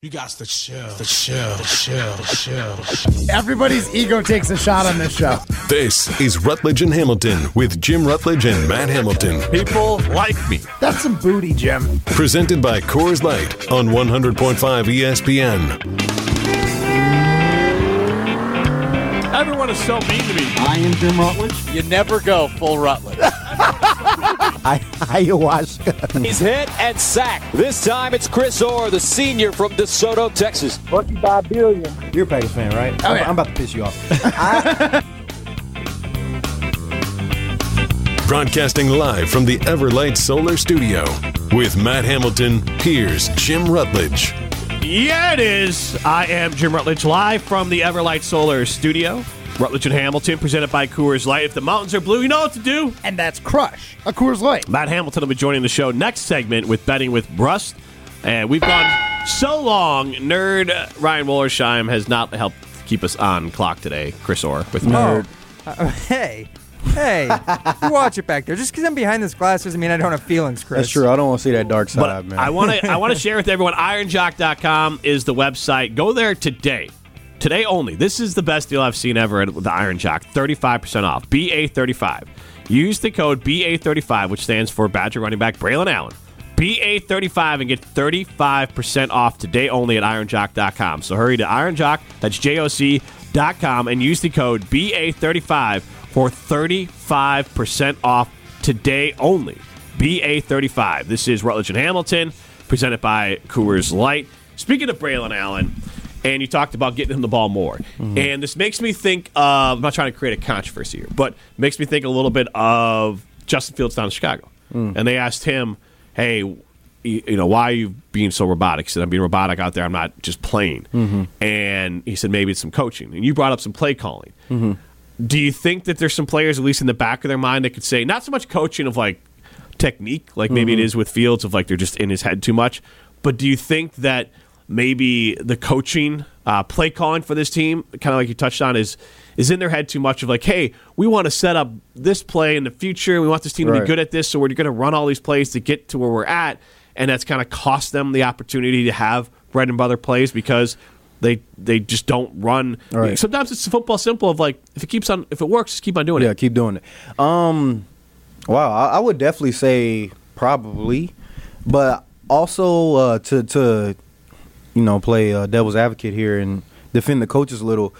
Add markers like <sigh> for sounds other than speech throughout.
You got to chill, the chill, the chill, the chill, the chill. Everybody's ego takes a shot on this show. This is Rutledge and Hamilton with Jim Rutledge and Matt Hamilton. People like me. That's some booty, Jim. Presented by Coors Light on 100.5 ESPN. Everyone is so mean to me. I am Jim Rutledge. You never go full Rutledge. I <laughs> ayahuasca. He's hit and sacked. This time it's Chris Orr, the senior from DeSoto, Texas. Lucky by a billion. You're a Packers fan, right? Oh, I'm, yeah. I'm about to piss you off. <laughs> Broadcasting live from the Everlight Solar Studio with Matt Hamilton, here's Jim Rutledge. Yeah, it is. I am Jim Rutledge, live from the Everlight Solar Studio. Rutledge and Hamilton, presented by Coors Light. If the mountains are blue, you know what to do. And that's Crush, a Coors Light. Matt Hamilton will be joining the show next segment with betting with Brust. And we've gone so long. Nerd Ryan Wollersheim has not helped keep us on clock today. Chris Orr with me. Nerd. Uh, hey, hey, <laughs> you watch it back there. Just because I'm behind this glass doesn't mean I don't have feelings, Chris. That's true. I don't want to see that dark side, But man. I want to I want to <laughs> share with everyone ironjock.com is the website. Go there today. Today only. This is the best deal I've seen ever at the Iron Jock. 35% off. BA35. Use the code BA35 which stands for Badger running back Braylon Allen. BA35 and get 35% off today only at ironjock.com. So hurry to ironjock, that's J O C.com and use the code BA35 for 35% off today only. BA35. This is Rutledge and Hamilton, presented by Coors Light. Speaking of Braylon Allen, and you talked about getting him the ball more. Mm-hmm. And this makes me think of, I'm not trying to create a controversy here, but makes me think a little bit of Justin Fields down in Chicago. Mm. And they asked him, hey, you know, why are you being so robotic? He said, I'm being robotic out there. I'm not just playing. Mm-hmm. And he said, maybe it's some coaching. And you brought up some play calling. Mm-hmm. Do you think that there's some players, at least in the back of their mind, that could say, not so much coaching of like technique, like maybe it is with Fields, of like they're just in his head too much, but do you think that maybe the coaching, uh, play calling for this team, kind of like you touched on, is is in their head too much of like, hey, we want to set up this play in the future. We want this team to be good at this, so we're going to run all these plays to get to where we're at, and that's kind of cost them the opportunity to have bread and butter plays because they they just don't run. Right. Sometimes it's football simple of like if it keeps on if it works, just keep on doing yeah, it. Yeah, keep doing it. Um, wow, I, I would definitely say probably, but also uh, to to you know play uh, devil's advocate here and defend the coaches a little.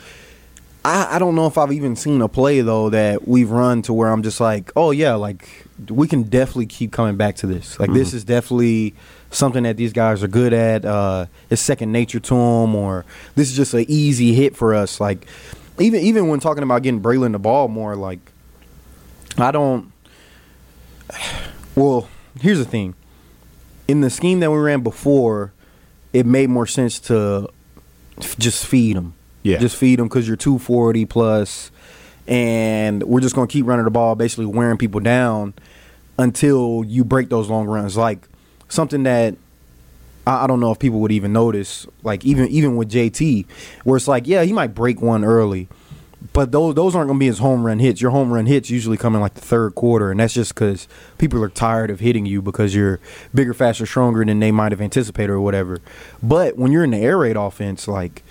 I, I don't know if I've even seen a play though that we've run to where I'm just like, oh yeah, like we can definitely keep coming back to this. Like this is definitely something that these guys are good at. Uh, it's second nature to them, or this is just an easy hit for us. Like even even when talking about getting Braylon the ball more, like I don't. <sighs> Well, here's the thing. In the scheme that we ran before, it made more sense to f- just feed them. Yeah. Just feed them because you're 240 plus, and we're just going to keep running the ball, basically wearing people down until you break those long runs. Like something that I, I don't know if people would even notice. Like even even with JT, where it's like, yeah, he might break one early, but those those aren't going to be his home run hits. Your home run hits usually come in like the third quarter, and that's just because people are tired of hitting you because you're bigger, faster, stronger than they might have anticipated or whatever. But when you're in the air raid offense, like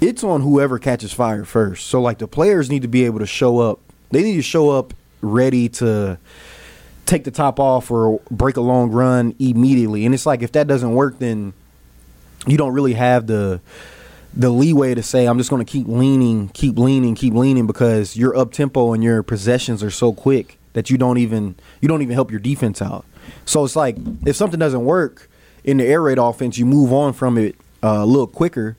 it's on whoever catches fire first. So like the players need to be able to show up. They need to show up ready to take the top off or break a long run immediately. And it's like if that doesn't work, then you don't really have the the leeway to say I'm just going to keep leaning, keep leaning, keep leaning because your up tempo and your possessions are so quick that you don't even you don't even help your defense out. So it's like if something doesn't work in the air raid offense, you move on from it uh, a little quicker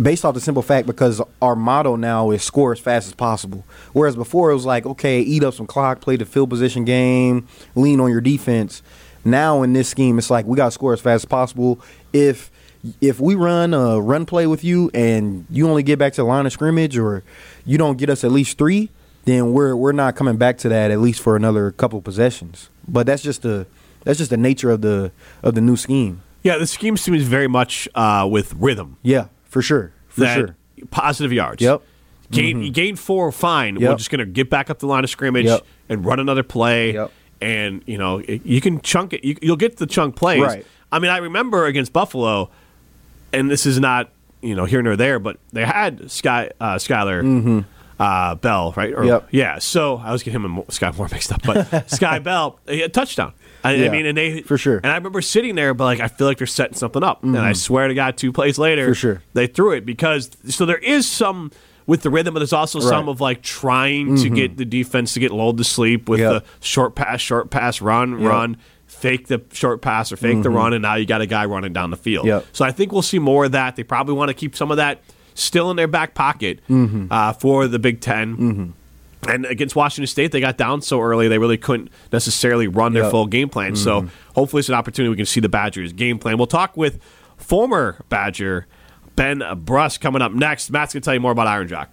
based off the simple fact because our motto now is score as fast as possible. Whereas before it was like, okay, eat up some clock, play the field position game, lean on your defense. Now in this scheme, it's like we got to score as fast as possible. If if we run a run play with you and you only get back to the line of scrimmage or you don't get us at least three, then we're we're not coming back to that at least for another couple possessions. But that's just the that's just the nature of the of the new scheme. Yeah, the scheme seems very much uh, with rhythm. Yeah, for sure, for that sure. positive yards. Yep. Gain you gain four, fine. We're just going to get back up the line of scrimmage Yep. and run another play. Yep. And you know you can chunk it. You, you'll get the chunk plays. Right. I mean, I remember against Buffalo, and this is not you know here nor there, but they had Sky uh, Skyler uh, Bell, right? Or, Mm-hmm. Yep. Yeah. So I was getting him and Sky Moore <laughs> mixed up, but <laughs> Sky Bell, a touchdown. I, I mean, and they for sure. And I remember sitting there, but like I feel like they're setting something up, and I swear to God, two plays later, Mm-hmm. For sure. they threw it because so there is some with the rhythm, but there's also some Right. Mm-hmm. of like trying to get the defense to get lulled to sleep with Yep. the short pass, short pass, run, run, fake the short pass or fake the run, and now you got a guy running down the field. Mm-hmm. Yep. So I think we'll see more of that. They probably want to keep some of that still in their back pocket Mm-hmm. uh, for the Big 10 And against Washington State, they got down so early they really couldn't necessarily run their Yep. full game plan. So hopefully, it's an opportunity we can see the Badgers' game plan. We'll talk with former Badger Ben Brust coming up next. Matt's going to tell you more about Iron Jock.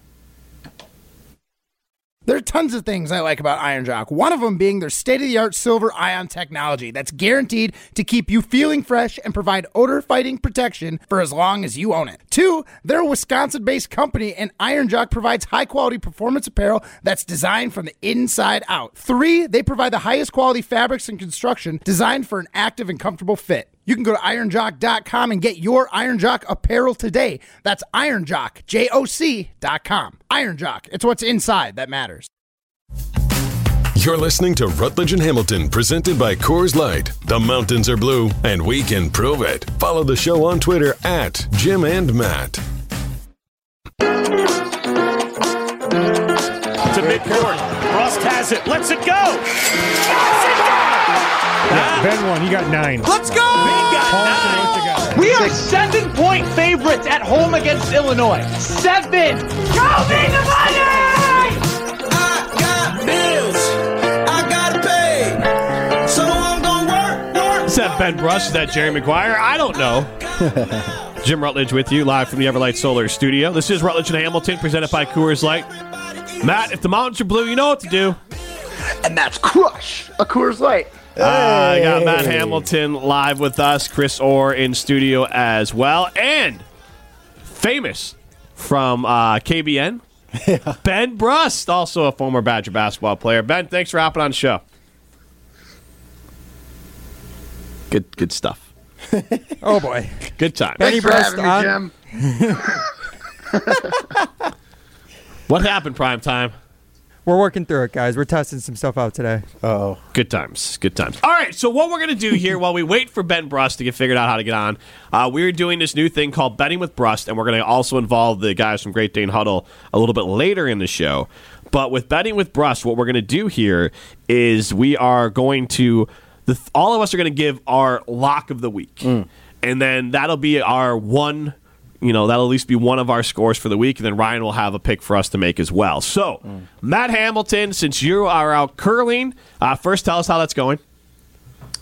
There are tons of things I like about Iron Jock. One of them being their state of the art silver ion technology that's guaranteed to keep you feeling fresh and provide odor fighting protection for as long as you own it. Two, they're a Wisconsin based company and Iron Jock provides high quality performance apparel that's designed from the inside out. Three, they provide the highest quality fabrics and construction designed for an active and comfortable fit. You can go to ironjock.com and get your Iron Jock apparel today. That's ironjock, J O C.com. Iron Jock, it's what's inside that matters. You're listening to Rutledge and Hamilton, presented by Coors Light. The mountains are blue, and we can prove it. Follow the show on Twitter at Jim and Matt. to midcourt. Rust has it. Lets it go. Ben won. He got nine. Let's go! Paulson, what? We are seven point favorites at home against Illinois. Seven. Go be the money! I got bills. I gotta pay. So I'm gonna work, work. Is that Ben Brust? Is that Jerry Maguire? I don't know. <laughs> Jim Rutledge with you live from the Everlight Solar Studio. This is Rutledge and Hamilton presented by Coors Light. Matt, if the mountains are blue, you know what to do. And that's Crush, a Coors Light. Uh, I got Matt Hamilton live with us, Chris Orr in studio as well, and famous from uh, KBN, <laughs> Ben Brust, also a former Badger basketball player. Ben, thanks for hopping on the show. Good, good stuff. <laughs> Oh boy. Good time. Benny Brust on. <laughs> What happened, prime time? We're working through it, guys. We're testing some stuff out today. Oh, Good times. Good times. All right. So what we're gonna do here while we wait for Ben Brust to get figured out how to get on, uh, we're doing this new thing called betting with Brust, and we're gonna also involve the guys from Great Dane Huddle a little bit later in the show. But with betting with Brust, what we're gonna do here is we are going to the all of us are gonna give our lock of the week, and then that'll be our one you know, that'll at least be one of our scores for the week, and then Ryan will have a pick for us to make as well. So, Matt Hamilton, since you are out curling, uh, first tell us how that's going.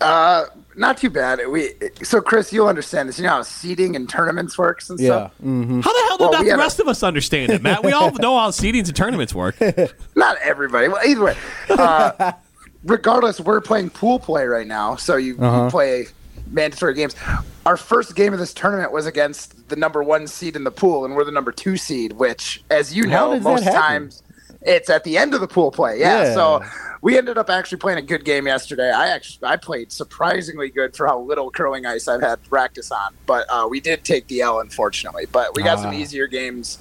Uh, not too bad. We so Chris, you'll understand this. You know how seeding and tournaments works and yeah. stuff. Mm-hmm. How the hell did Well, not the had a- rest of us understand it, Matt? We all <laughs> know how seedings and tournaments work. <laughs> Not everybody. Well, either way, uh, <laughs> regardless, we're playing pool play right now. So you, Uh-huh. you play mandatory games. Our first game of this tournament was against the number one seed in the pool, and we're the number two seed. Which, as you How know, most times it's at the end of the pool play. Yeah. Yeah. So we ended up actually playing a good game yesterday. I actually I played surprisingly good for how little curling ice I've had practice on, but uh, we did take the L unfortunately. But we got some Ah. easier games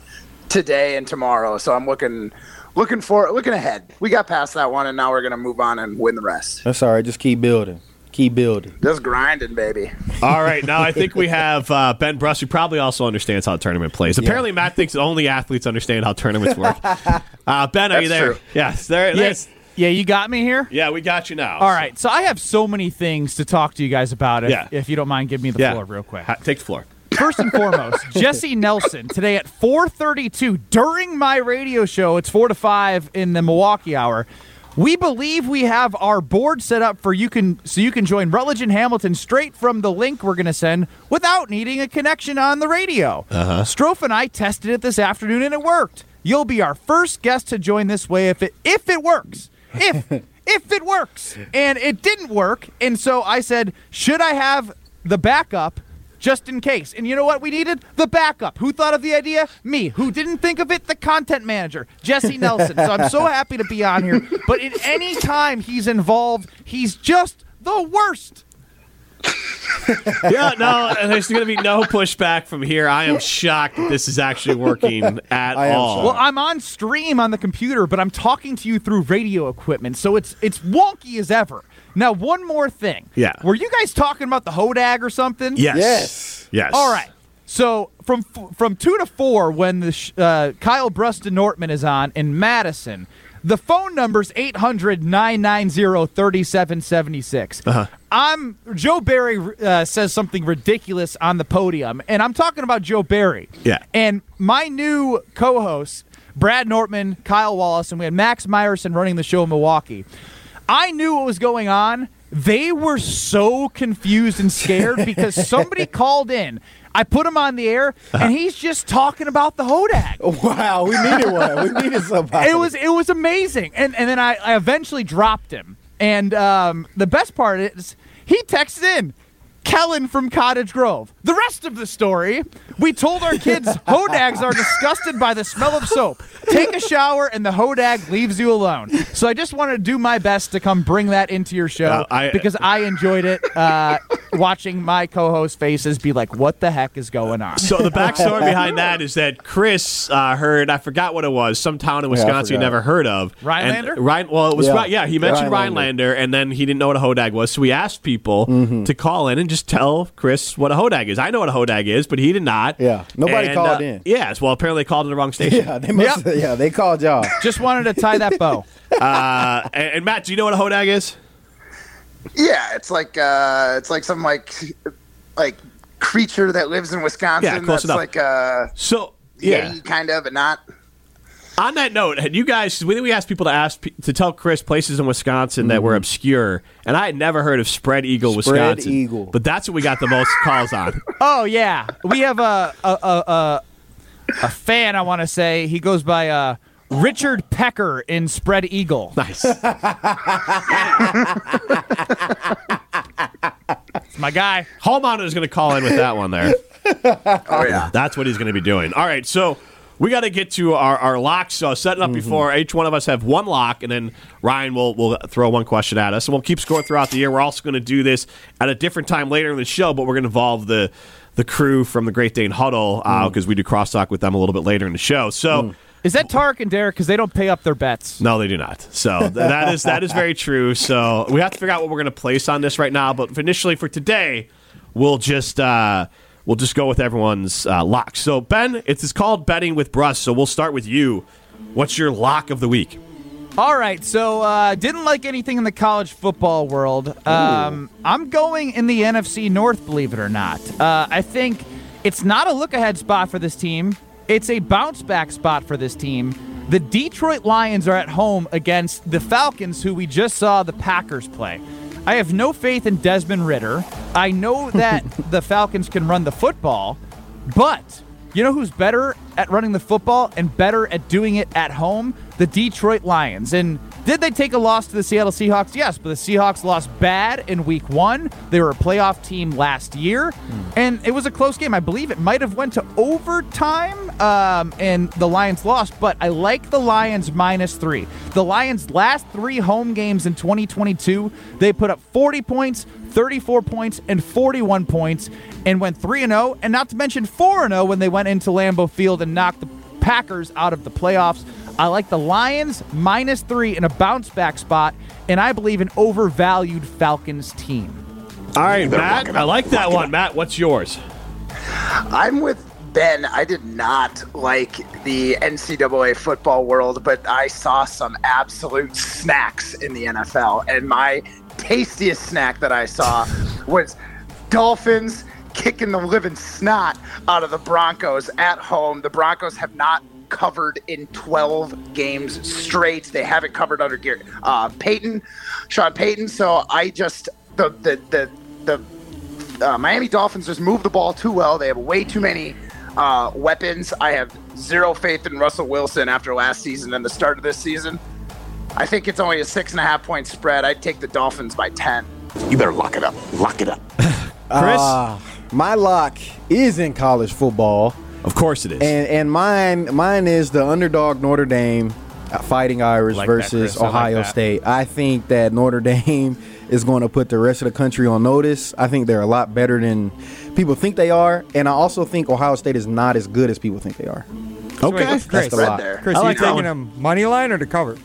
today and tomorrow, so I'm looking looking for looking ahead. We got past that one, and now we're gonna move on and win the rest. That's all right. Just keep building. Keep building. Just grinding, baby. all right, now I think we have uh, Ben Brust, who probably also understands how a tournament plays. Apparently, Matt thinks only athletes understand how tournaments work. <laughs> Uh, ben, are you there? true. Yes, there. Yes. Yeah, you got me here. Yeah, we got you now. All right, so I have so many things to talk to you guys about. If, Yeah. if you don't mind, give me the Yeah. floor real quick. Ha- take the floor. First and foremost, <laughs> Jesse Nelson today at 4:32 during my radio show. It's four to five in the Milwaukee hour. We believe we have our board set up for you can so you can join Rutledge and Hamilton straight from the link we're going to send without needing a connection on the radio. Uh-huh. Strofe and I tested it this afternoon and it worked. You'll be our first guest to join this way if it if it works. If <laughs> if it works. And it didn't work. And so I said, should I have the backup just in case? And you know what we needed? The backup. Who thought of the idea? Me. Who didn't think of it? The content manager, Jesse Nelson. so I'm so <laughs> happy to be on here. But at any time he's involved, he's just the worst. <laughs> yeah, no, there's going to be no pushback from here. I am shocked that this is actually working at all. Well, I'm on stream on the computer, but I'm talking to you through radio equipment, so it's it's wonky as ever. Now, one more thing. Yeah. Were you guys talking about the Hodag or something? Yes. Yes. Yes. All right. So from from two to four, when the sh- uh, Kyle Bruston Nortman is on in Madison, the phone number's 800 990 3776. Uh-huh. I'm Joe Barry uh, says something ridiculous on the podium, and I'm talking about Joe Barry. Yeah. And my new co-hosts, Brad Nortman, Kyle Wallace, and we had Max Meyerson running the show in Milwaukee. I knew what was going on. They were so confused and scared because <laughs> somebody called in. I put him on the air, and he's just talking about the Hodag. <laughs> Wow, we needed one. We needed somebody. It was it was amazing, and and then I, I eventually dropped him. And um, the best part is he texted in. Kellen from Cottage Grove. The rest of the story, we told our kids <laughs> hodags are disgusted by the smell of soap. Take a shower and the hodag leaves you alone. So I just wanted to do my best to come bring that into your show Uh, I- because I enjoyed it uh, watching my co-host faces be like, "What the heck is going on?" So the backstory <laughs> behind that is that Chris uh, heard I forgot what it was some town in Yeah, Wisconsin you never heard of. Rhinelander? And Ryan, well, it was Yeah. Yeah, he mentioned Rhinelander. Rhinelander, and then he didn't know what a hodag was. So we asked people Mm-hmm. to call in and just tell Chris what a hodag is. I know what a hodag is, but he did not. Yeah, nobody And, called uh, in. Yes, well, apparently they called in the wrong <laughs> station. Yeah, they must. Yeah, they called y'all. <laughs> Just wanted to tie that bow. <laughs> uh, and, and Matt, do you know what a hodag is? Yeah, it's like uh, it's like some like like creature that lives in Wisconsin. Yeah, close that's enough. like uh, So yeah. Kind of, but not. On that note, had you guys? We we asked people to ask to tell Chris places in Wisconsin that were obscure, and I had never heard of Spread Eagle, Mm-hmm. Spread Wisconsin. Eagle. but that's what we got the most <laughs> calls on. Oh yeah, we have a a a, a, a fan. I want to say he goes by uh, Richard Pecker in Spread Eagle. Nice. It's <laughs> my guy. Homeowner is going to call in with that one there. <laughs> Oh yeah. That's what he's going to be doing. All right, so we got to get to our, our locks. So setting up mm-hmm. before each one of us have one lock, and then Ryan will will throw one question at us, and we'll keep score throughout the year. We're also going to do this at a different time later in the show, but we're going to involve the the crew from the Great Dane Huddle uh, mm. because we do crosstalk with them a little bit later in the show. So. Mm. Is that Tarek and Derek? Because they don't pay up their bets. No, they do not. So that is that is very <laughs> true. So we have to figure out what we're going to place on this right now. But initially for today, we'll just uh, we'll just go with everyone's uh, lock. So Ben, it's, it's called betting with Brust. So we'll start with you. What's your lock of the week? All right, so uh, didn't like anything in the college football world. Um, I'm going in the NFC North, believe it or not. Uh, I think it's not a look ahead spot for this team. It's a bounce back spot for this team. The Detroit Lions are at home against the Falcons, who we just saw the Packers play. I have no faith in Desmond Ridder. I know <laughs> that the Falcons can run the football, but you know who's better at running the football and better at doing it at home? The Detroit Lions. And did they take a loss to the Seattle Seahawks? Yes, but the Seahawks lost bad in week one. They were a playoff team last year, and it was a close game. I believe it might have went to overtime, um, and the Lions lost. But I like the Lions minus three. The Lions' last three home games in 2022, they put up 40 points, 34 points, and 41 points, and went 3 0, and not to mention 4 0 when they went into Lambeau Field and knocked the Packers out of the playoffs. I like the Lions minus three in a bounce back spot, and I believe an overvalued Falcons team. All right, Matt. I like that one. Matt, what's yours? I'm with Ben. I did not like the NCAA football world, but I saw some absolute snacks in the NFL. And my tastiest snack that I saw was Dolphins kicking the living snot out of the Broncos at home. The Broncos have not covered in 12 games straight. They haven't covered under Gary, uh, Peyton, Sean Payton. So I just the the the the uh, Miami Dolphins just move the ball too well. They have way too many uh, weapons. I have zero faith in Russell Wilson after last season and the start of this season. I think it's only a six and a half point spread. I'd take the Dolphins by 10. You better lock it up. Lock it up. <sighs> Chris? Uh, my lock is in college football. Of course it is. And and mine mine is the underdog Notre Dame Fighting Irish Like that, versus I like Ohio. State. I think that Notre Dame <laughs> is going to put the rest of the country on notice. I think they're a lot better than people think they are, and I also think Ohio State is not as good as people think they are. So wait, That's Chris, the lot. Chris, I you like that taking them money line or to cover?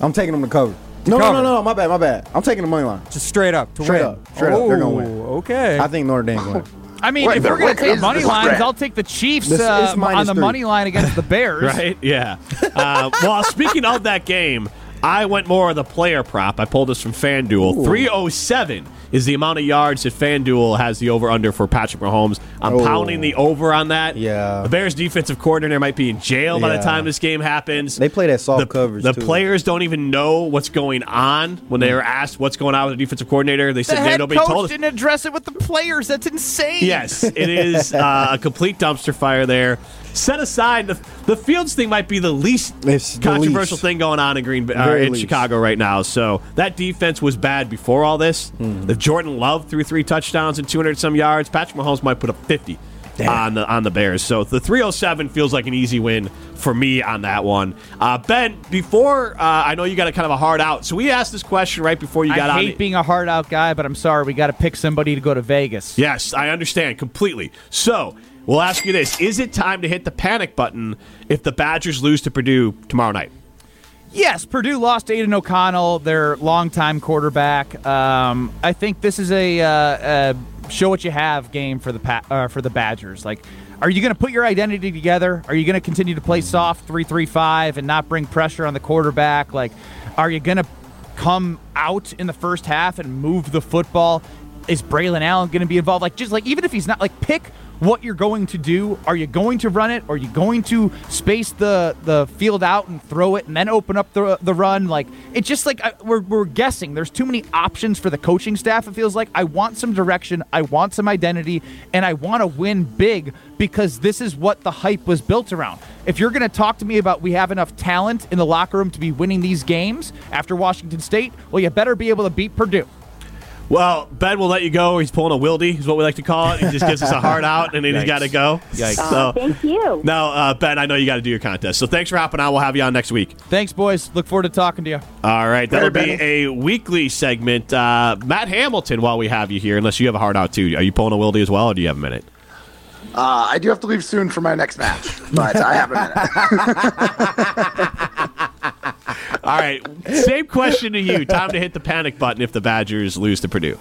I'm taking them to cover. No, cover. no, no, no, my bad, my bad. I'm taking the money line. Just straight up to Straight win. up, straight up. They're gonna win. Oh, Okay. I think Notre Dame's going. <laughs> I mean, Wait, if but we're going to take is money lines, spread? I'll take the Chiefs uh, minus on the three. money line against the Bears. <laughs> Right? Yeah. Uh, well, speaking of that game, I went more of the player prop. I pulled this from FanDuel. 307 is the amount of yards that FanDuel has the over under for Patrick Mahomes. I'm Oh. pounding the over on that. Yeah. The Bears defensive coordinator might be in jail by the time this game happens. They play that soft the, coverage, The too. players don't even know what's going on when they were asked what's going on with the defensive coordinator. They said yeah, head nobody coach told us. didn't address it with the players. That's insane. Yes, it is uh, a complete dumpster fire there. Set aside the the Fields thing might be the least It's the controversial least. thing going on in Green Bay, uh, in least. Chicago right now. So that defense was bad before all this. Hmm. If Jordan Love threw three touchdowns and 200 some yards, Patrick Mahomes might put up 50 on the on the Bears. So the 307 feels like an easy win for me on that one. Uh, ben, before uh, I know you got a kind of a hard out, so we asked this question right before you got I on. I hate being a hard out guy, but I'm sorry. We got to pick somebody to go to Vegas. Yes, I understand completely. So we'll ask you this: Is it time to hit the panic button if the Badgers lose to Purdue tomorrow night? Yes, Purdue lost Aidan O'Connell, their longtime quarterback. Um, I think this is a, uh, uh show what you have game for the pa- uh, for the Badgers. Like, are you going to put your identity together? Are you going to continue to play soft three three five and not bring pressure on the quarterback? Like, are you going to come out in the first half and move the football? Is Braylon Allen going to be involved? Like, just like even if he's not, like, pick what you're going to do. Are you going to run it? Are you going to space the the field out and throw it and then open up the the run? Like it's just like I, we're we're guessing. There's too many options for the coaching staff. It feels like I want some direction. I want some identity, and I want to win big because this is what the hype was built around. If you're going to talk to me about we have enough talent in the locker room to be winning these games after Washington State, well, you better be able to beat Purdue. Well, Ben will let you go. He's pulling a wildy, is what we like to call it. He just gives us a hard out, and then he's Yikes. got to go. Yikes. So, Thank you. now, uh, Ben, I know you got to do your contest. So thanks for hopping on. We'll have you on next week. Thanks, boys. Look forward to talking to you. All right, that'll Later, be a weekly segment. Uh, Matt Hamilton, while we have you here, unless you have a hard out too, are you pulling a wildy as well, or do you have a minute? Uh, I do have to leave soon for my next match, but I have a minute. <laughs> All right, same question to you. Time to hit the panic button if the Badgers lose to Purdue.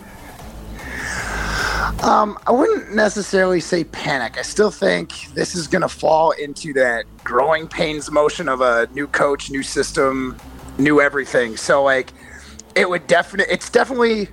Um, I wouldn't necessarily say panic. I still think this is going to fall into that growing pains motion of a new coach, new system, new everything. So like, it would definitely, it's definitely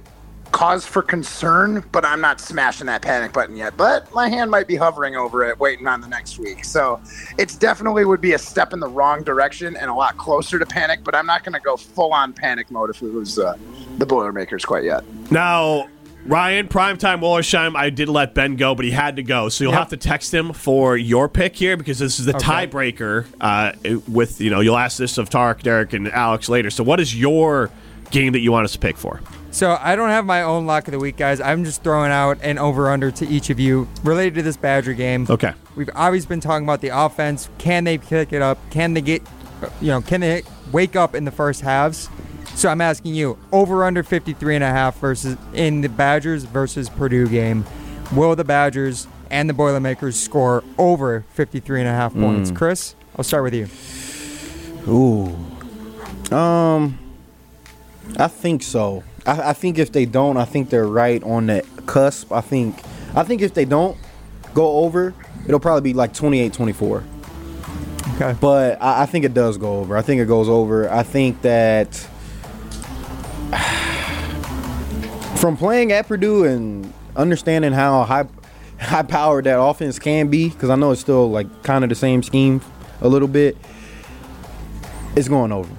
cause for concern, but I'm not smashing that panic button yet. But my hand might be hovering over it, waiting on the next week. So it's definitely would be a step in the wrong direction and a lot closer to panic. But I'm not going to go full on panic mode if it was uh, the Boilermakers quite yet. Now, Ryan, primetime Wollersheim, I did let Ben go, but he had to go. So you'll Yep. have to text him for your pick here because this is the Okay. tiebreaker. Uh, with you know, you'll ask this of Tarek, Derek, and Alex later. So what is your game that you want us to pick for? So I don't have my own lock of the week, guys. I'm just throwing out an over under to each of you related to this Badger game. Okay. We've always been talking about the offense. Can they pick it up? Can they get, you know, can they wake up in the first halves? So I'm asking you, over under 53 and a half versus in the Badgers versus Purdue game. Will the Badgers and the Boilermakers score over 53 and a half points? Chris, I'll start with you. Ooh. Um, I think so. I, I think if they don't, I think they're right on that cusp. I think, I think if they don't go over, it'll probably be like 28-24. Okay. But I, I think it does go over. I think it goes over. I think that <sighs> from playing at Purdue and understanding how high high powered that offense can be, because I know it's still like kind of the same scheme a little bit. It's going over.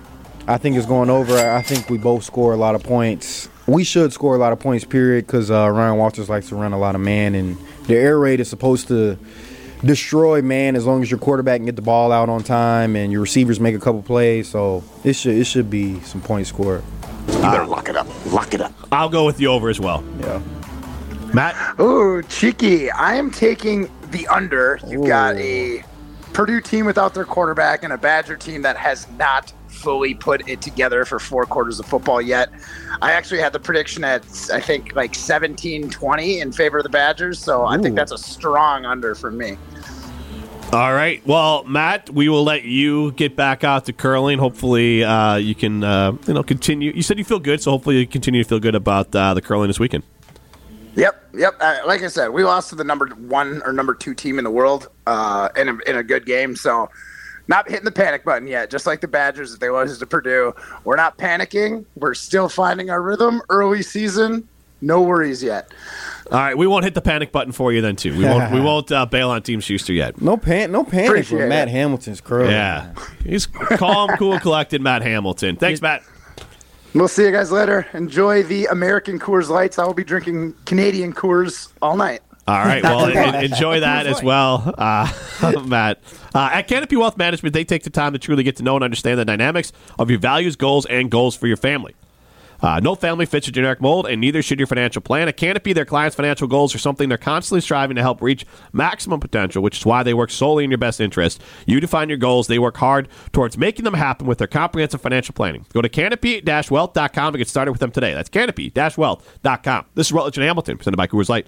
I think it's going over. I think we both score a lot of points. We should score a lot of points, period, because uh, Ryan Walters likes to run a lot of man, and the air raid is supposed to destroy man as long as your quarterback can get the ball out on time and your receivers make a couple plays. So it should it should be some points scored. You better lock it up. Lock it up. I'll go with the over as well. Yeah. Matt, Ooh, cheeky. I am taking the under. You've got a Purdue team without their quarterback and a Badger team that has not fully put it together for four quarters of football yet. I actually had the prediction at, I think, like 17 20 in favor of the Badgers. So I think that's a strong under for me. All right. Well, Matt, we will let you get back out to curling. Hopefully, uh, you can uh, you know continue. You said you feel good, so hopefully you continue to feel good about uh, the curling this weekend. Yep, yep. Uh, like I said, we lost to the number one or number two team in the world uh, in, a, in a good game. So, not hitting the panic button yet. Just like the Badgers, if they lose to Purdue, we're not panicking. We're still finding our rhythm. Early season, no worries yet. All right, we won't hit the panic button for you then too. We won't. we <laughs> won't uh, bail on Team Shuster yet. No pan, no panic Appreciate with Matt it. Hamilton's crew. Yeah, he's calm, cool, <laughs> collected. Matt Hamilton. Thanks, Matt. We'll see you guys later. Enjoy the American Coors Lights. I will be drinking Canadian Coors all night. All right. Well, en- enjoy that as well, uh, <laughs> Matt. Uh, at Canopy Wealth Management, they take the time to truly get to know and understand the dynamics of your values, goals, and goals for your family. Uh, no family fits a generic mold, and neither should your financial plan. At Canopy, their clients' financial goals are something they're constantly striving to help reach maximum potential, which is why they work solely in your best interest. You define your goals, they work hard towards making them happen with their comprehensive financial planning. Go to canopy-wealth.com to get started with them today. That's canopy-wealth.com. This is Rutledge and Hamilton, presented by Coors Light.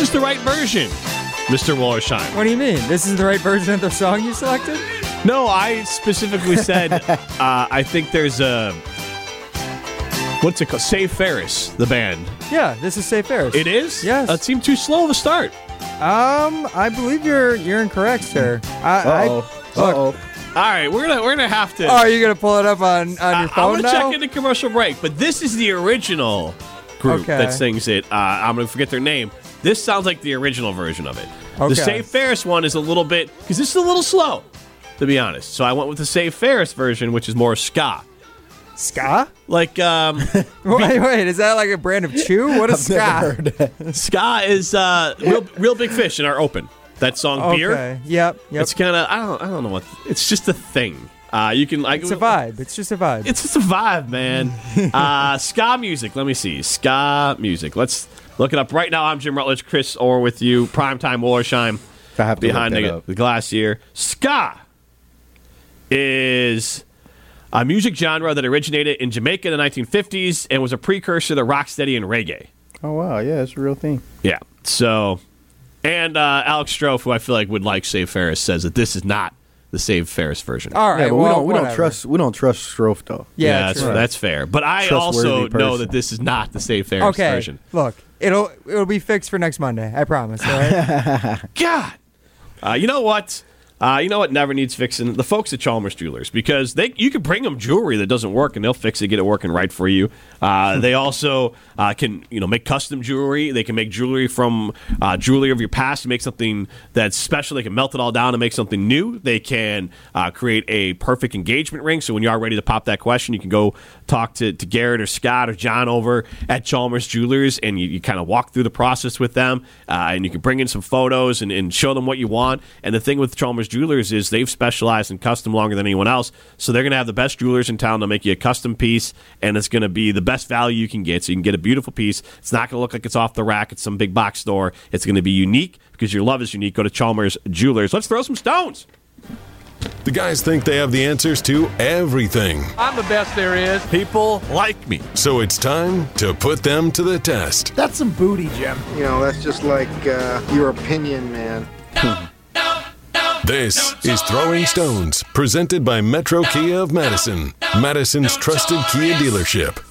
This is the right version, Mr. Wallersheim. What do you mean? This is the right version of the song you selected? No, I specifically said <laughs> uh, I think there's a what's it called? Save Ferris, the band. Yeah, this is Save Ferris. It is. Yes. That seemed too slow of a start. Um, I believe you're you're incorrect, sir. I, I, Uh-oh. look, Uh-oh. All right, we're gonna we're gonna have to. oh, are you gonna pull it up on, on I- your I'm phone gonna now? check in the commercial break, but this is the original group Okay. that sings it. Uh, I'm gonna forget their name. This sounds like the original version of it. Okay. The Save Ferris one is a little bit because this is a little slow, to be honest. So I went with the Save Ferris version, which is more ska. Ska? Like um, <laughs> Wait, wait, is that like a brand of chew? What is <laughs> ska? ska is uh, real, Reel Big Fish in our open. That song beer. Yep. Yep. It's kind of I don't I don't know what it's just a thing. Uh, you can like It's a vibe. It's just a vibe. It's just a vibe, man. <laughs> uh, ska music. Let me see. Ska music. Let's look it up right now. I'm Jim Rutledge. Chris Orr with you. Primetime Wallersheim I have behind the, the glass here. Ska is a music genre that originated in Jamaica in the 1950s and was a precursor to rocksteady and reggae. Oh wow, yeah, it's a real thing. Yeah. So, and uh, Alex Strofe, who I feel like would like Save Ferris, says that this is not the Save Ferris version. All right. yeah, but well, we don't we don't trust we don't trust Strofe though. Yeah, that's, true. that's fair. But I Trustworthy also know that this is not the Save Ferris Okay. version. Look, it'll it'll be fixed for next Monday. I promise. All right. <laughs> God. Uh, you know what? Uh, you know what never needs fixing? The folks at Chalmers Jewelers because they you can bring them jewelry that doesn't work and they'll fix it, get it working right for you. Uh, <laughs> they also uh, can you know make custom jewelry. They can make jewelry from uh, jewelry of your past and make something that's special. They can melt it all down and make something new. They can uh, create a perfect engagement ring. So when you are ready to pop that question, you can go talk to, to Garrett or Scott or John over at Chalmers Jewelers and you, you kind of walk through the process with them uh, and you can bring in some photos and, and show them what you want. And the thing with Chalmers Jewelers is they've specialized in custom longer than anyone else. So they're going to have the best jewelers in town to make you a custom piece and it's going to be the best value you can get. So you can get a beautiful piece. It's not going to look like it's off the rack at some big box store. It's going to be unique because your love is unique. Go to Chalmers Jewelers. Let's throw some stones. The guys think they have the answers to everything. I'm the best there is. People like me. So it's time to put them to the test. That's some booty, Jim. You know, that's just like uh, your opinion, man. This is Throwing Stones, presented by Metro Kia of Madison, Madison's trusted Kia dealership.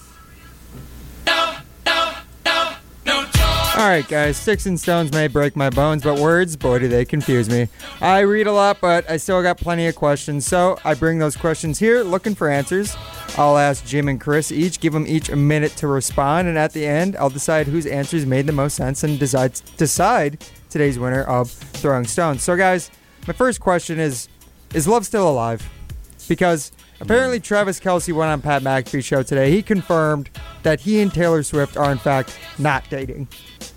All right, guys. Sticks and stones may break my bones, but words, boy, do they confuse me. I read a lot, but I still got plenty of questions, so I bring those questions here looking for answers. I'll ask Jim and Chris each, give them each a minute to respond, and at the end, I'll decide whose answers made the most sense and decide decide today's winner of throwing stones. So, guys, my first question is: Is love still alive? Because apparently Travis Kelce went on Pat McAfee's show today. He confirmed that he and Taylor Swift are in fact not dating.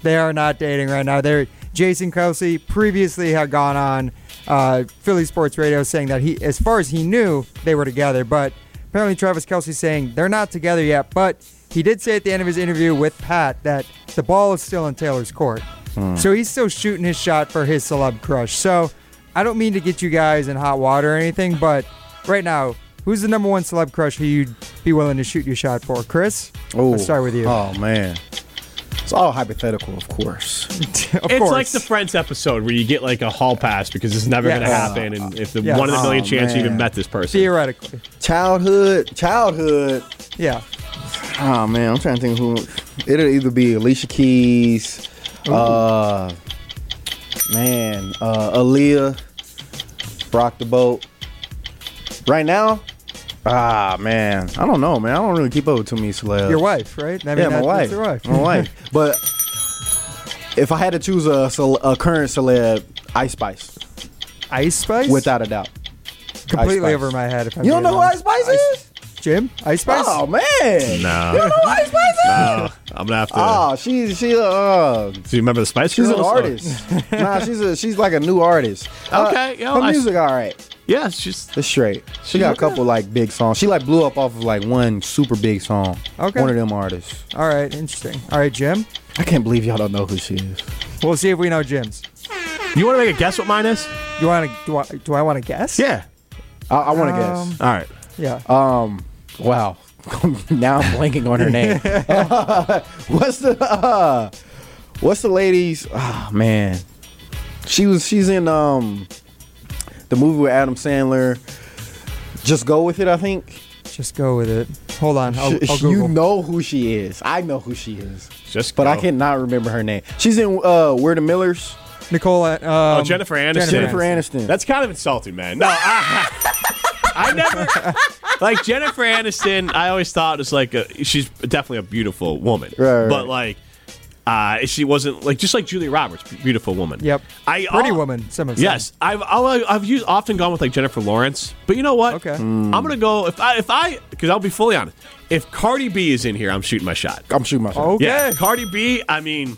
They are not dating right now. They're Jason Kelce previously had gone on uh, Philly Sports Radio saying that he, as far as he knew, they were together. But apparently Travis Kelce saying they're not together yet. But he did say at the end of his interview with Pat that the ball is still in Taylor's court. Hmm. So he's still shooting his shot for his celeb crush. So I don't mean to get you guys in hot water or anything, but right now, who's the number one celeb crush who you'd be willing to shoot your shot for? Chris? Oh, Let's start with you. Oh man, it's all hypothetical, of course. <laughs> of it's course. like the Friends episode where you get like a hall pass because it's never going to Yes. happen, and if the Yes. one in a million Oh, chance you even met this person. Theoretically. Childhood, childhood. Yeah. Oh man, I'm trying to think who. It'll either be Alicia Keys, uh, man, uh, Aaliyah, Rock the Boat. Right now, ah man, I don't know, man. I don't really keep up with too many celebs. Your wife, right? I mean, yeah, my that- wife. That's your wife. My <laughs> wife. But if I had to choose a, a current celeb, Ice Spice, Ice Spice? without a doubt. Completely over my head. If I'm You don't being know who Ice. Spice is? Jim? Ice Spice? Oh man, No. you don't know who Ice Spice is? No, I'm gonna have to. Oh, she's she uh, Do you remember the Spice she's Girls? an artist. nah, she's a she's like a new artist. Uh, Okay, yeah, her I- music all right. Yeah, she's It's straight. She got a couple like big songs. She like blew up off of like one super big song. Okay. One of them artists. All right, interesting. All right, Jim. I can't believe y'all don't know who she is. We'll see if we know Jim's. You want to make a guess what mine is? You want to? Do I? Do I want to guess? Yeah. I, I want to Um, guess. All right. Yeah. Um. Wow. <laughs> now I'm blanking on her name. <laughs> <laughs> what's the uh, What's the ladies? Oh man, she was. She's in um the movie with Adam Sandler. Just go with it. I think. Just go with it. Hold on. I'll, I'll you know who she is. I know who she is. Just But I cannot remember her name. She's in uh We're the Millers. Nicole. Um, Oh, Jennifer Aniston. Jennifer Aniston. That's kind of insulting, man. No, I, I never like Jennifer Aniston. I always thought was like a, she's definitely a beautiful woman, Right, right. but like uh, she wasn't like just like Julia Roberts, beautiful woman. Yep. I Pretty I'll- woman. Some of them. Yes, I've I've, I've used, often gone with like Jennifer Lawrence, but you know what? Okay. Hmm. I'm gonna go if I if I because I'll be fully honest. If Cardi B is in here, I'm shooting my shot. I'm shooting my shot. Okay. Yeah, Cardi B. I mean,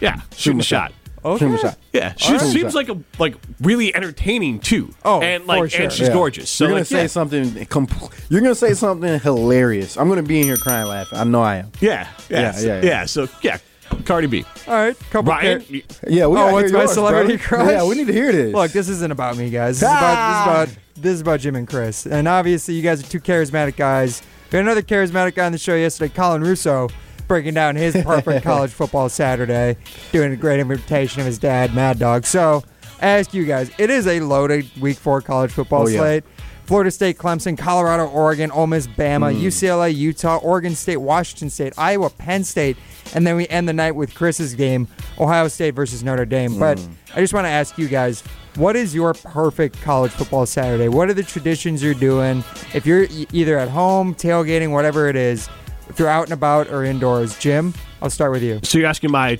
yeah, shooting my a shot. Okay. Shoot shot. Yeah, she right. seems like a like really entertaining too. Oh, and like for sure. and she's Yeah. gorgeous. So you're gonna like, say yeah. something. Compl- you're gonna say something hilarious. I'm gonna be in here crying, laughing. I know I am. Yeah, yeah, Yeah, so, yeah, yeah. So yeah, Cardi B. All right. Couple. Ryan, char- Yeah. We Oh, what's my yours, celebrity brother. crush? Yeah, we need to hear this. Look, this isn't about me, guys. This is about, this is about this is about Jim and Chris. And obviously, you guys are two charismatic guys. We had another charismatic guy on the show yesterday, Colin Russo, breaking down his perfect <laughs> college football Saturday, doing a great imitation of his dad, Mad Dog. So, I ask you guys, it is a loaded Week Four college football Oh, yeah. Slate. Florida State, Clemson, Colorado, Oregon, Ole Miss, Bama, Mm. UCLA, Utah, Oregon State, Washington State, Iowa, Penn State, and then we end the night with Chris's game, Ohio State versus Notre Dame. But Mm. I just want to ask you guys, what is your perfect college football Saturday? What are the traditions you're doing? If you're either at home, tailgating, whatever it is, if you're out and about or indoors, Jim, I'll start with you. so you're asking my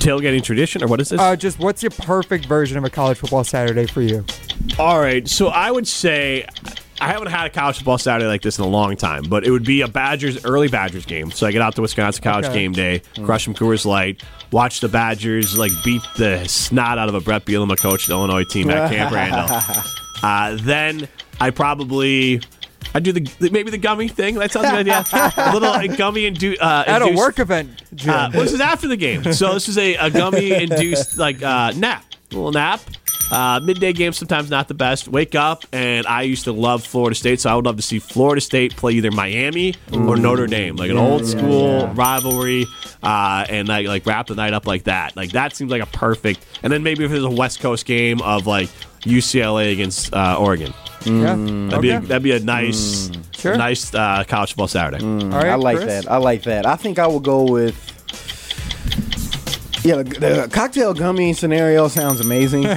tailgating tradition or what is this? Uh, just what's your perfect version of a college football Saturday for you? All right, so I would say I haven't had a college football Saturday like this in a long time, but it would be a Badgers early Badgers game. So I get out to Wisconsin College Okay. game day, crush some Coors Light, watch the Badgers like beat the snot out of a Bret Bielema coached Illinois team at Camp <laughs> Randall. Uh, then I probably. I do the maybe the gummy thing. That sounds good. Yeah, a little gummy indu- uh, At a work event, Jim. uh, well, this is after the game, so this is a, a gummy induced like uh, nap, a little nap. Uh, midday game sometimes not the best. Wake up, and I used to love Florida State, so I would love to see Florida State play either Miami or Notre Dame, like an old school rivalry, uh, and like like wrap the night up like that. Like that seems like a perfect. And then maybe if there's a West Coast game of like UCLA against uh, Oregon, yeah. that'd be a, that'd be a nice, Sure. nice uh, college football Saturday. All right, I like Chris? that. I like that. I think I will go with. Yeah, the, the cocktail gummy scenario sounds amazing. <laughs> Uh,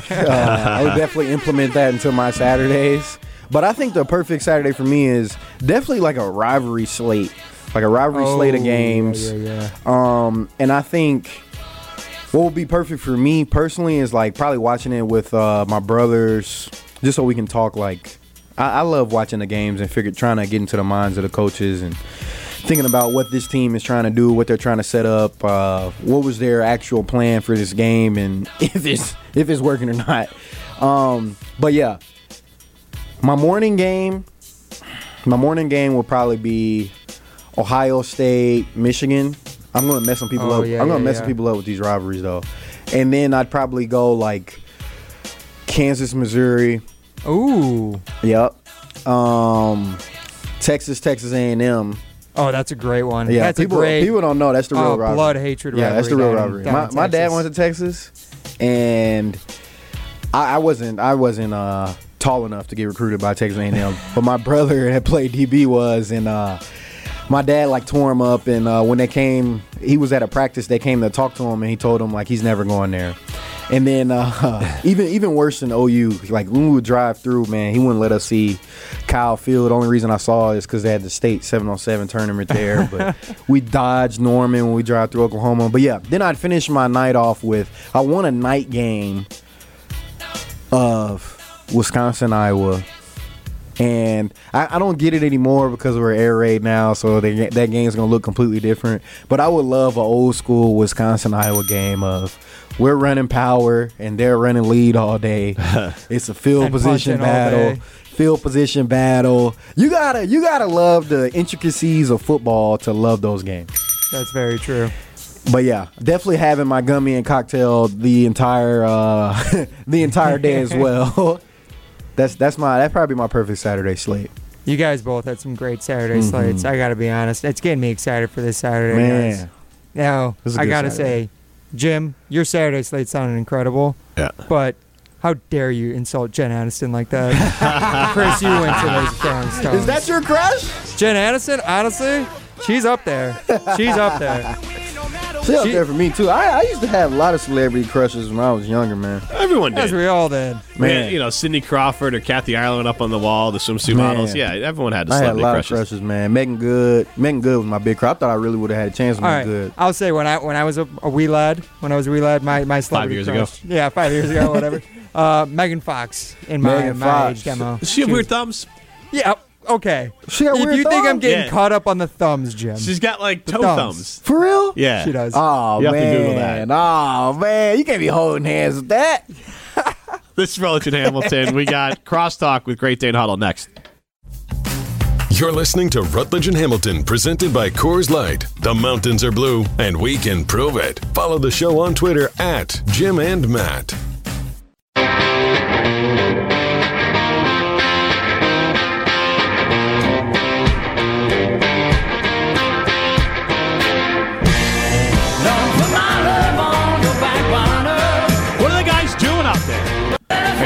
I would definitely implement that into my Saturdays. But I think the perfect Saturday for me is definitely like a rivalry slate, like a rivalry slate of Oh, games. yeah, Um, and I think what would be perfect for me personally is like probably watching it with uh, my brothers, just so we can talk. Like, I, I love watching the games and figure trying to get into the minds of the coaches and thinking about what this team is trying to do, what they're trying to set up, uh, what was their actual plan for this game, and <laughs> if it's if it's working or not. Um, but yeah, my morning game, my morning game will probably be Ohio State, Michigan. I'm gonna mess some people Oh, up. yeah, I'm gonna yeah, mess yeah. people up with these rivalries though, and then I'd probably go like Kansas, Missouri. Ooh. Yep. Um, Texas, Texas A&M. Oh, that's a great one. Yeah, that's people a great. people don't know that's the real robbery. oh, rivalry. blood hatred. Yeah, that's the real rivalry. down- My, my dad went to Texas, and I, I wasn't I wasn't uh, tall enough to get recruited by Texas A&M, <laughs> but my brother <laughs> had played DB was, and uh, my dad like tore him up. And uh, when they came, he was at a practice. They came to talk to him, and he told him like he's never going there. <laughs> And then uh, <laughs> even even worse than OU, like when we would drive through, man, he wouldn't let us see Kyle Field. The only reason I saw it is because they had the state seven on seven tournament there. But <laughs> we dodged Norman when we drive through Oklahoma. But yeah, then I'd finish my night off with I won a night game of Wisconsin Iowa. And I, I don't get it anymore because we're air raid now, so they, that game's gonna look completely different. But I would love an old school Wisconsin Iowa game of we're running power and they're running lead all day. <laughs> it's a field position battle, field position battle. You gotta you gotta love the intricacies of football to love those games. That's very true. But yeah, definitely having my gummy and cocktail the entire uh, <laughs> the entire day as <laughs> well. That's that's my that's probably my perfect Saturday slate. You guys both had some great Saturday Mhm. slates. I got to be honest. It's getting me excited for this Saturday, Man. guys. Now, This is a I good got to Saturday. say, Jim, your Saturday slate sounded incredible. Yeah. But how dare you insult Jen Aniston like that? <laughs> Chris, you went to those Rolling Stones. Is that your crush? Jen Aniston? Honestly, she's up there. She's up there. She up She- there for me too. I, I used to have a lot of celebrity crushes when I was younger, man. Everyone As did. we all did. Man, you know, Cindy Crawford or Kathy Ireland up on the wall, the swimsuit Man. models. Yeah, everyone had a I had a celebrity lot crushes. of crushes, man. Meagan Good, Meagan Good was my big crush. I thought I really would have had a chance with All Megan right, Good. I'll say when I when I was a, a wee lad, when I was a wee lad, my my celebrity years ago. crush- Yeah, five years ago, whatever. <laughs> uh, Megan Fox in my, Megan my Fox. age demo. Does she have was- weird thumbs? Yeah. Okay. She got if weird you think I'm getting Yeah. caught up on the thumbs, Jim, She's got like toe thumbs. thumbs. For real? Yeah. she does. Oh You have to man, Google that. oh man, you can't be holding hands with that. <laughs> This is Religion Hamilton. We got crosstalk with Great Dane Huddle next. You're listening to Rutledge and Hamilton, presented by Coors Light. The mountains are blue, and we can prove it. Follow the show on Twitter at Jim and Matt.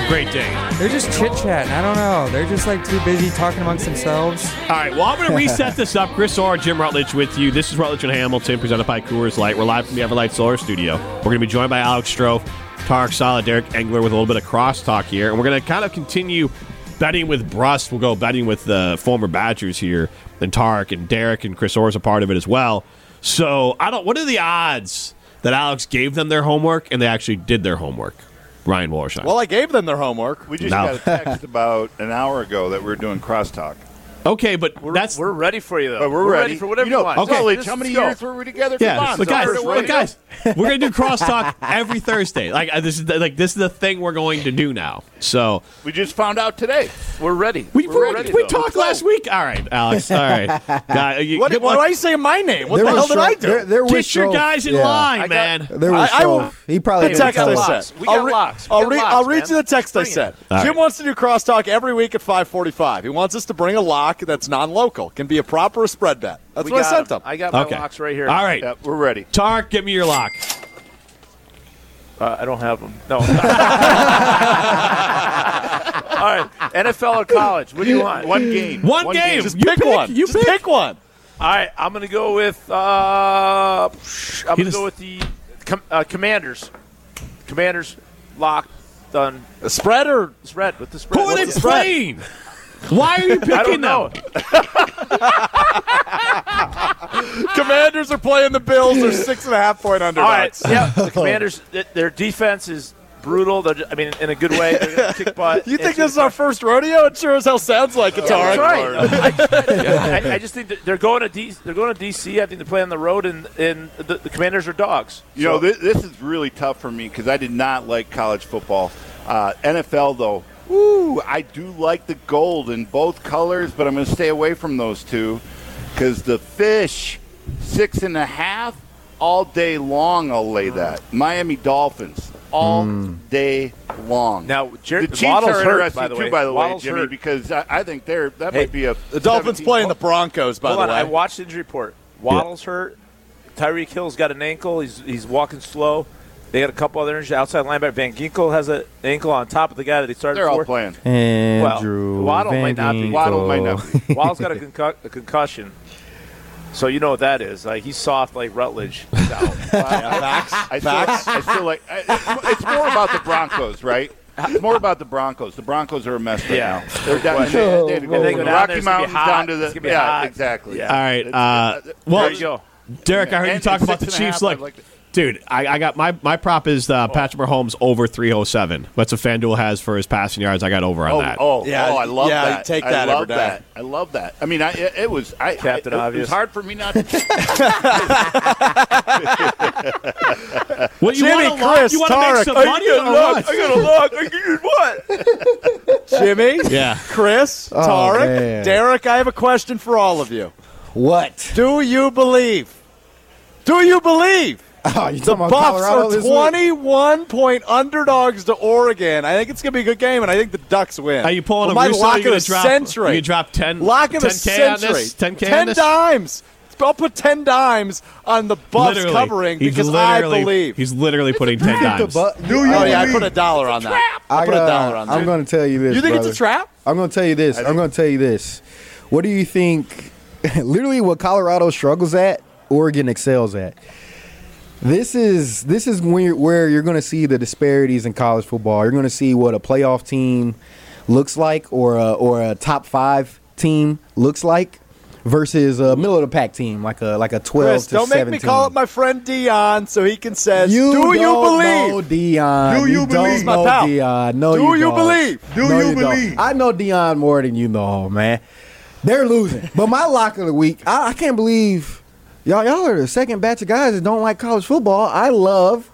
Great day. They're just chit chatting. I don't know. They're just like too busy talking amongst themselves. All right, well, I'm going <laughs> to reset this up. Chris Orr, Jim Rutledge with you. This is Rutledge and Hamilton, presented by Coors Light. We're live from the Everlight Solar Studio. We're going to be joined by Alex Stroh, Tarek Solid, Derek Engler with a little bit of crosstalk here. And we're going to kind of continue betting with Brust. We'll go betting with the former Badgers here. And Tarek and Derek and Chris Orr is a part of it as well. So, I don't, what are the odds that Alex gave them their homework and they actually did their homework? Ryan Wallersheim. Well, I gave them their homework. We just No. got a text about an hour ago that we are doing crosstalk. Okay, but We're, that's. we're ready for you, though. But we're ready. for whatever You know, you want. okay. Rutledge, Just how many go. years were we together? Come Yeah, on, but so guys, we're but guys, we're gonna do <laughs> crosstalk every Thursday. Like uh, this is the, like this is the thing we're going to do now. So we just found out today. We're ready. we we're we, ready. we though. talked last week. All right, Alex. All right. <laughs> Guy, you, What, get why one- are you saying my name? What There the hell did I do? There, there was Get your Stroh- guys in yeah. line, I got- man. There was I- I will- He probably The did text I locks. sent. We I'll, got re- locks. I'll, re- I'll read you the text I Bring it. sent. Jim wants to do crosstalk every week at 5:45. He wants us to bring a lock that's non-local. Can be a proper spread bet. That's We what I sent them. him. I got my Okay. locks right here. All right, Yep, we're ready. Tark, give me your lock. Uh, I don't have them. No. <laughs> All right. NFL or college? What do you want? One game. One, game. Just You pick, one. You Just pick. pick one. All right. I'm going to go with. Uh, I'm He going to just- go with the Com- uh, commanders. Commanders locked, done. A spread or spread with the spread. Who are they What's the spread? playing? Why are you picking don't them? <laughs> Commanders are playing the Bills. They're six and a half point All underdogs. right. Yeah, the <laughs> Commanders. th- Their defense is brutal. They're, I mean, in a good way. They're going to kick butt. You think this is our first rodeo? It sure as hell sounds like it, Yeah, Tarek. that's right. <laughs> I, I just think that they're going to D, they're going to DC. I think they're playing on the road, and, and the, the Commanders are dogs. You know, this, this is really tough for me because I did not like college football. Uh, NFL, though, woo, I do like the gold in both colors, but I'm going to stay away from those two because the fish, six and a half, all day long, I'll lay mm. that. Miami Dolphins, all mm. day long. Now, Jer- the Chiefs Waddle's are hurt, interesting by too, way. by the Waddle's way, Jimmy, hurt. because I, I think they're that Hey, might be a The Dolphins 17 playing the Broncos, by Hold the on, way. I watched the injury report. Waddle's hurt. Tyreek Hill's got an ankle. He's he's walking slow. They got a couple other injuries. Outside linebacker Van Ginkel has an ankle on top of the guy that he started. They're all playing. Andrew well, Waddle Van might not be. Ginkel. Waddle might not Waddle's got a, <laughs> concu- a concussion. So you know what that is. Like he's soft like Rutledge. <laughs> facts. I still, I still like. I, it's, it's more about the Broncos, right? It's more about the Broncos. The Broncos are a mess right Yeah. now. They're down. question. They, they had go they from go the Rocky there, it's gonna be Mountains down to the. gonna be Yeah, hot. exactly. All right. Uh, well, there you go. Derek, I heard you And talk about the six and a Chiefs. half, I Look, like it. Dude, I, I got my my prop is uh, Patrick Mahomes over 307. That's what FanDuel has for his passing yards. I got over on Oh, that. oh, Yeah, oh, I love yeah, that. take that. I love that. I love that. I mean, I, it, it was I, Captain I, it, Obvious. was hard for me not to. <laughs> <laughs> What you Jimmy, want to lock? Chris, You want to Tarek, make some I money got or lock. I got a lock. I got what? Jimmy, <laughs> Yeah. Chris, Oh, Tarek, man. Derek. I have a question for all of you. What? Do you believe? Do you believe? <laughs> Oh, The talking Buffs Colorado are this week? 21 point underdogs to Oregon. I think it's going to be a good game, and I think the Ducks win. Are you pulling well, a my Russo? lock You of gonna the drop? century. You drop 10 lock of the 10K on century. this? 10K on 10 this? dimes. I'll put 10 dimes on the Buffs Literally. covering He's because I literally- believe. He's literally putting 10 dimes. Do oh, yeah, I put a dollar on that. I I put a got- dollar on that. I'm going to tell you this. You think brother. it's a trap? I'm going to tell you this. I'm going to tell you this. What do you think? <laughs> literally, what Colorado struggles at, Oregon excels at. This is this is where, where you're going to see the disparities in college football. You're going to see what a playoff team looks like, or a, or a top five team looks like, versus a middle of the pack team like a like a 12 Chris, to don't make me call up my friend Deion so he can say, You "Do you don't believe?" know Deion. Do you don't believe? My pal. Deion. No, Do you, you believe? Do No, you don't. believe? I know Deion more than you know, man. They're losing. but my lock of the week, I, I can't believe y'all. Y'all are the second batch of guys that don't like college football. I love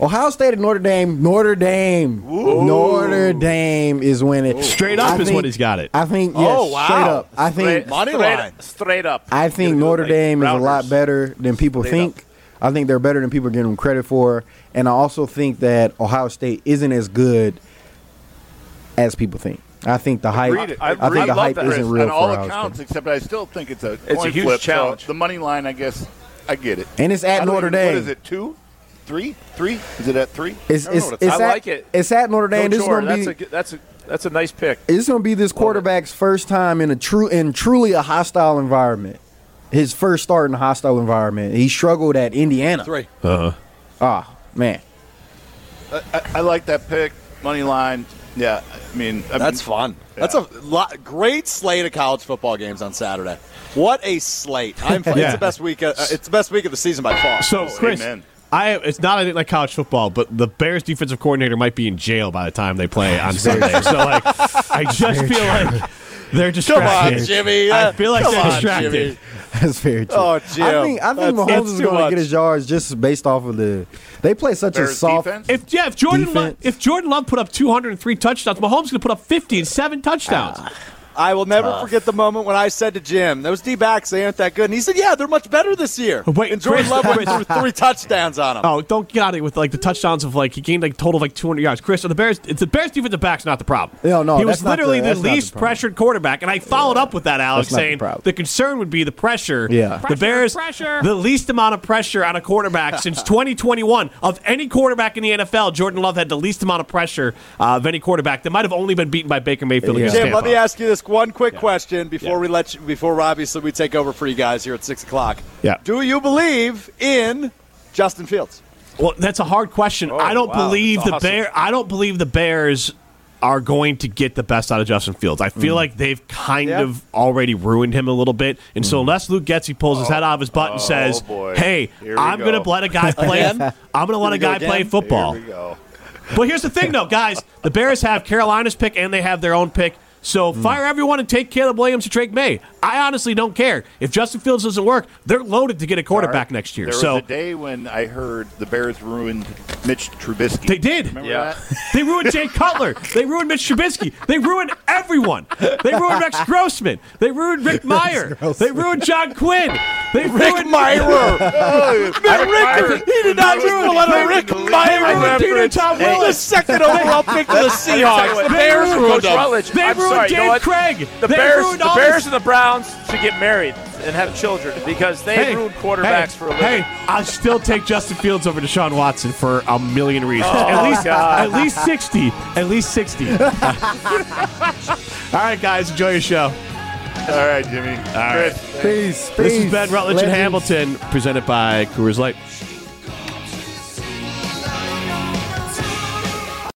Ohio State and Notre Dame. Notre Dame. Notre Dame is winning. Straight up I is think- what he's got it. I think. Yes, Oh, wow. Straight up. I think. Straight, Money straight, line. straight up. I think Notre like Dame is a lot better than people Straight think. I think they're better than people give them credit for, and I also think that Ohio State isn't as good as people think. I think the hype. Agreed. I, I think love the hype that, isn't Chris, real on for all Ohio accounts, except I still think it's a It's coin a huge flip. so challenge. the money line, I guess, I get it. And it's at don't Notre even- Dame. What is it? Two, three, three? Is it at three? It's, I don't it's, know what it's I at, like it. It's at Notre Dame. Coach this is going to that's be. a that's a that's a nice pick. It's going to be this quarterback's first time in a true in truly a hostile environment. His first start in a hostile environment. He struggled at Indiana. Three. Uh-huh. Ah, man. I, I, I like that pick. Money line. Yeah, I mean, I That's mean, fun. That's a lot, great slate of college football games on Saturday. What a slate! I'm, Yeah. It's the best week. Uh, it's the best week of the season by far. So, Chris, amen. I it's not I didn't like college football, but the Bears defensive coordinator might be in jail by the time they play on Sunday. so, like, I just feel like they're distracted. Come on, distracted. Jimmy. I Uh, feel like come they're on, distracted. Jimmy. <laughs> That's very true. Oh, Jim. I think I think That's- Mahomes that's is going to get his yards just based off of the. They play such a soft. defense? If yeah, if Jordan Love, if Jordan Love put up 203 touchdowns, Mahomes going to put up 50 and seven touchdowns. Ah. I will never forget the moment when I said to Jim, "Those D backs, they aren't that good." And he said, "Yeah, they're much better this year." Wait, and Jordan Chris- Love went through three touchdowns on him. Oh, don't get out it with like the touchdowns of like he gained like a total of like 200 yards. Chris, so the Bears, it's the Bears defensive back's not the problem. No, no, he was that's not literally the- the, that's not the least pressured quarterback, and I followed up with that, Alex, That's not the saying the concern would be the pressure. Yeah. the Bears, pressure. the least amount of pressure on a quarterback <laughs> since 2021 of any quarterback in the NFL. Jordan Love had the least amount of pressure uh, of any quarterback. That might have only been beaten by Baker Mayfield. Yeah. against Jim, let me ask you this one quick question before Yeah. we let you, before obviously we take over for you guys here at six o'clock. Yeah. Do you believe in Justin Fields? Well, that's a hard question. Oh, I don't wow. believe That's the awesome. bear. I don't believe the Bears are going to get the best out of Justin Fields. I feel mm. like they've kind Yeah. of already ruined him a little bit. And so mm. unless Luke Getsy pulls his head oh, out of his butt and Oh, says, boy. "Hey, I'm going to let a guy play. <laughs> I'm going to let a guy go play football." Here we go. But here's the thing, though, guys. The Bears have Carolina's pick and they have their own pick. So fire everyone and take Caleb Williams or Drake Maye. I honestly don't care. If Justin Fields doesn't work, they're loaded to get a quarterback next year. There so was a day when I heard the Bears ruined Mitch Trubisky. They did. Remember Yeah. that? <laughs> They ruined Jay Cutler. They ruined Mitch Trubisky. They ruined everyone. They ruined Rex Grossman. They ruined Rick <laughs> Mirer. They ruined John Quinn. They ruined Myra. <laughs> Oh, Rick, he did not ruin let a they- Rick Mirer ruined Peter. Tom Hey, Willis. the second overall pick of the Seahawks. The Bears ruined ruined them. They ruined sorry, you know what? Craig. The They Bears, the Bears this- and the Browns should get married and have children because they Hey, ruined quarterbacks hey, for a living. Hey, I still take Justin Fields over Deshaun Watson for a million reasons. Oh, at least, God. at least sixty. At least sixty. <laughs> All right, guys, enjoy your show. All right, Jimmy. All right. Please. Peace. This has peace. been Rutledge and Hamilton, presented by Coors Light.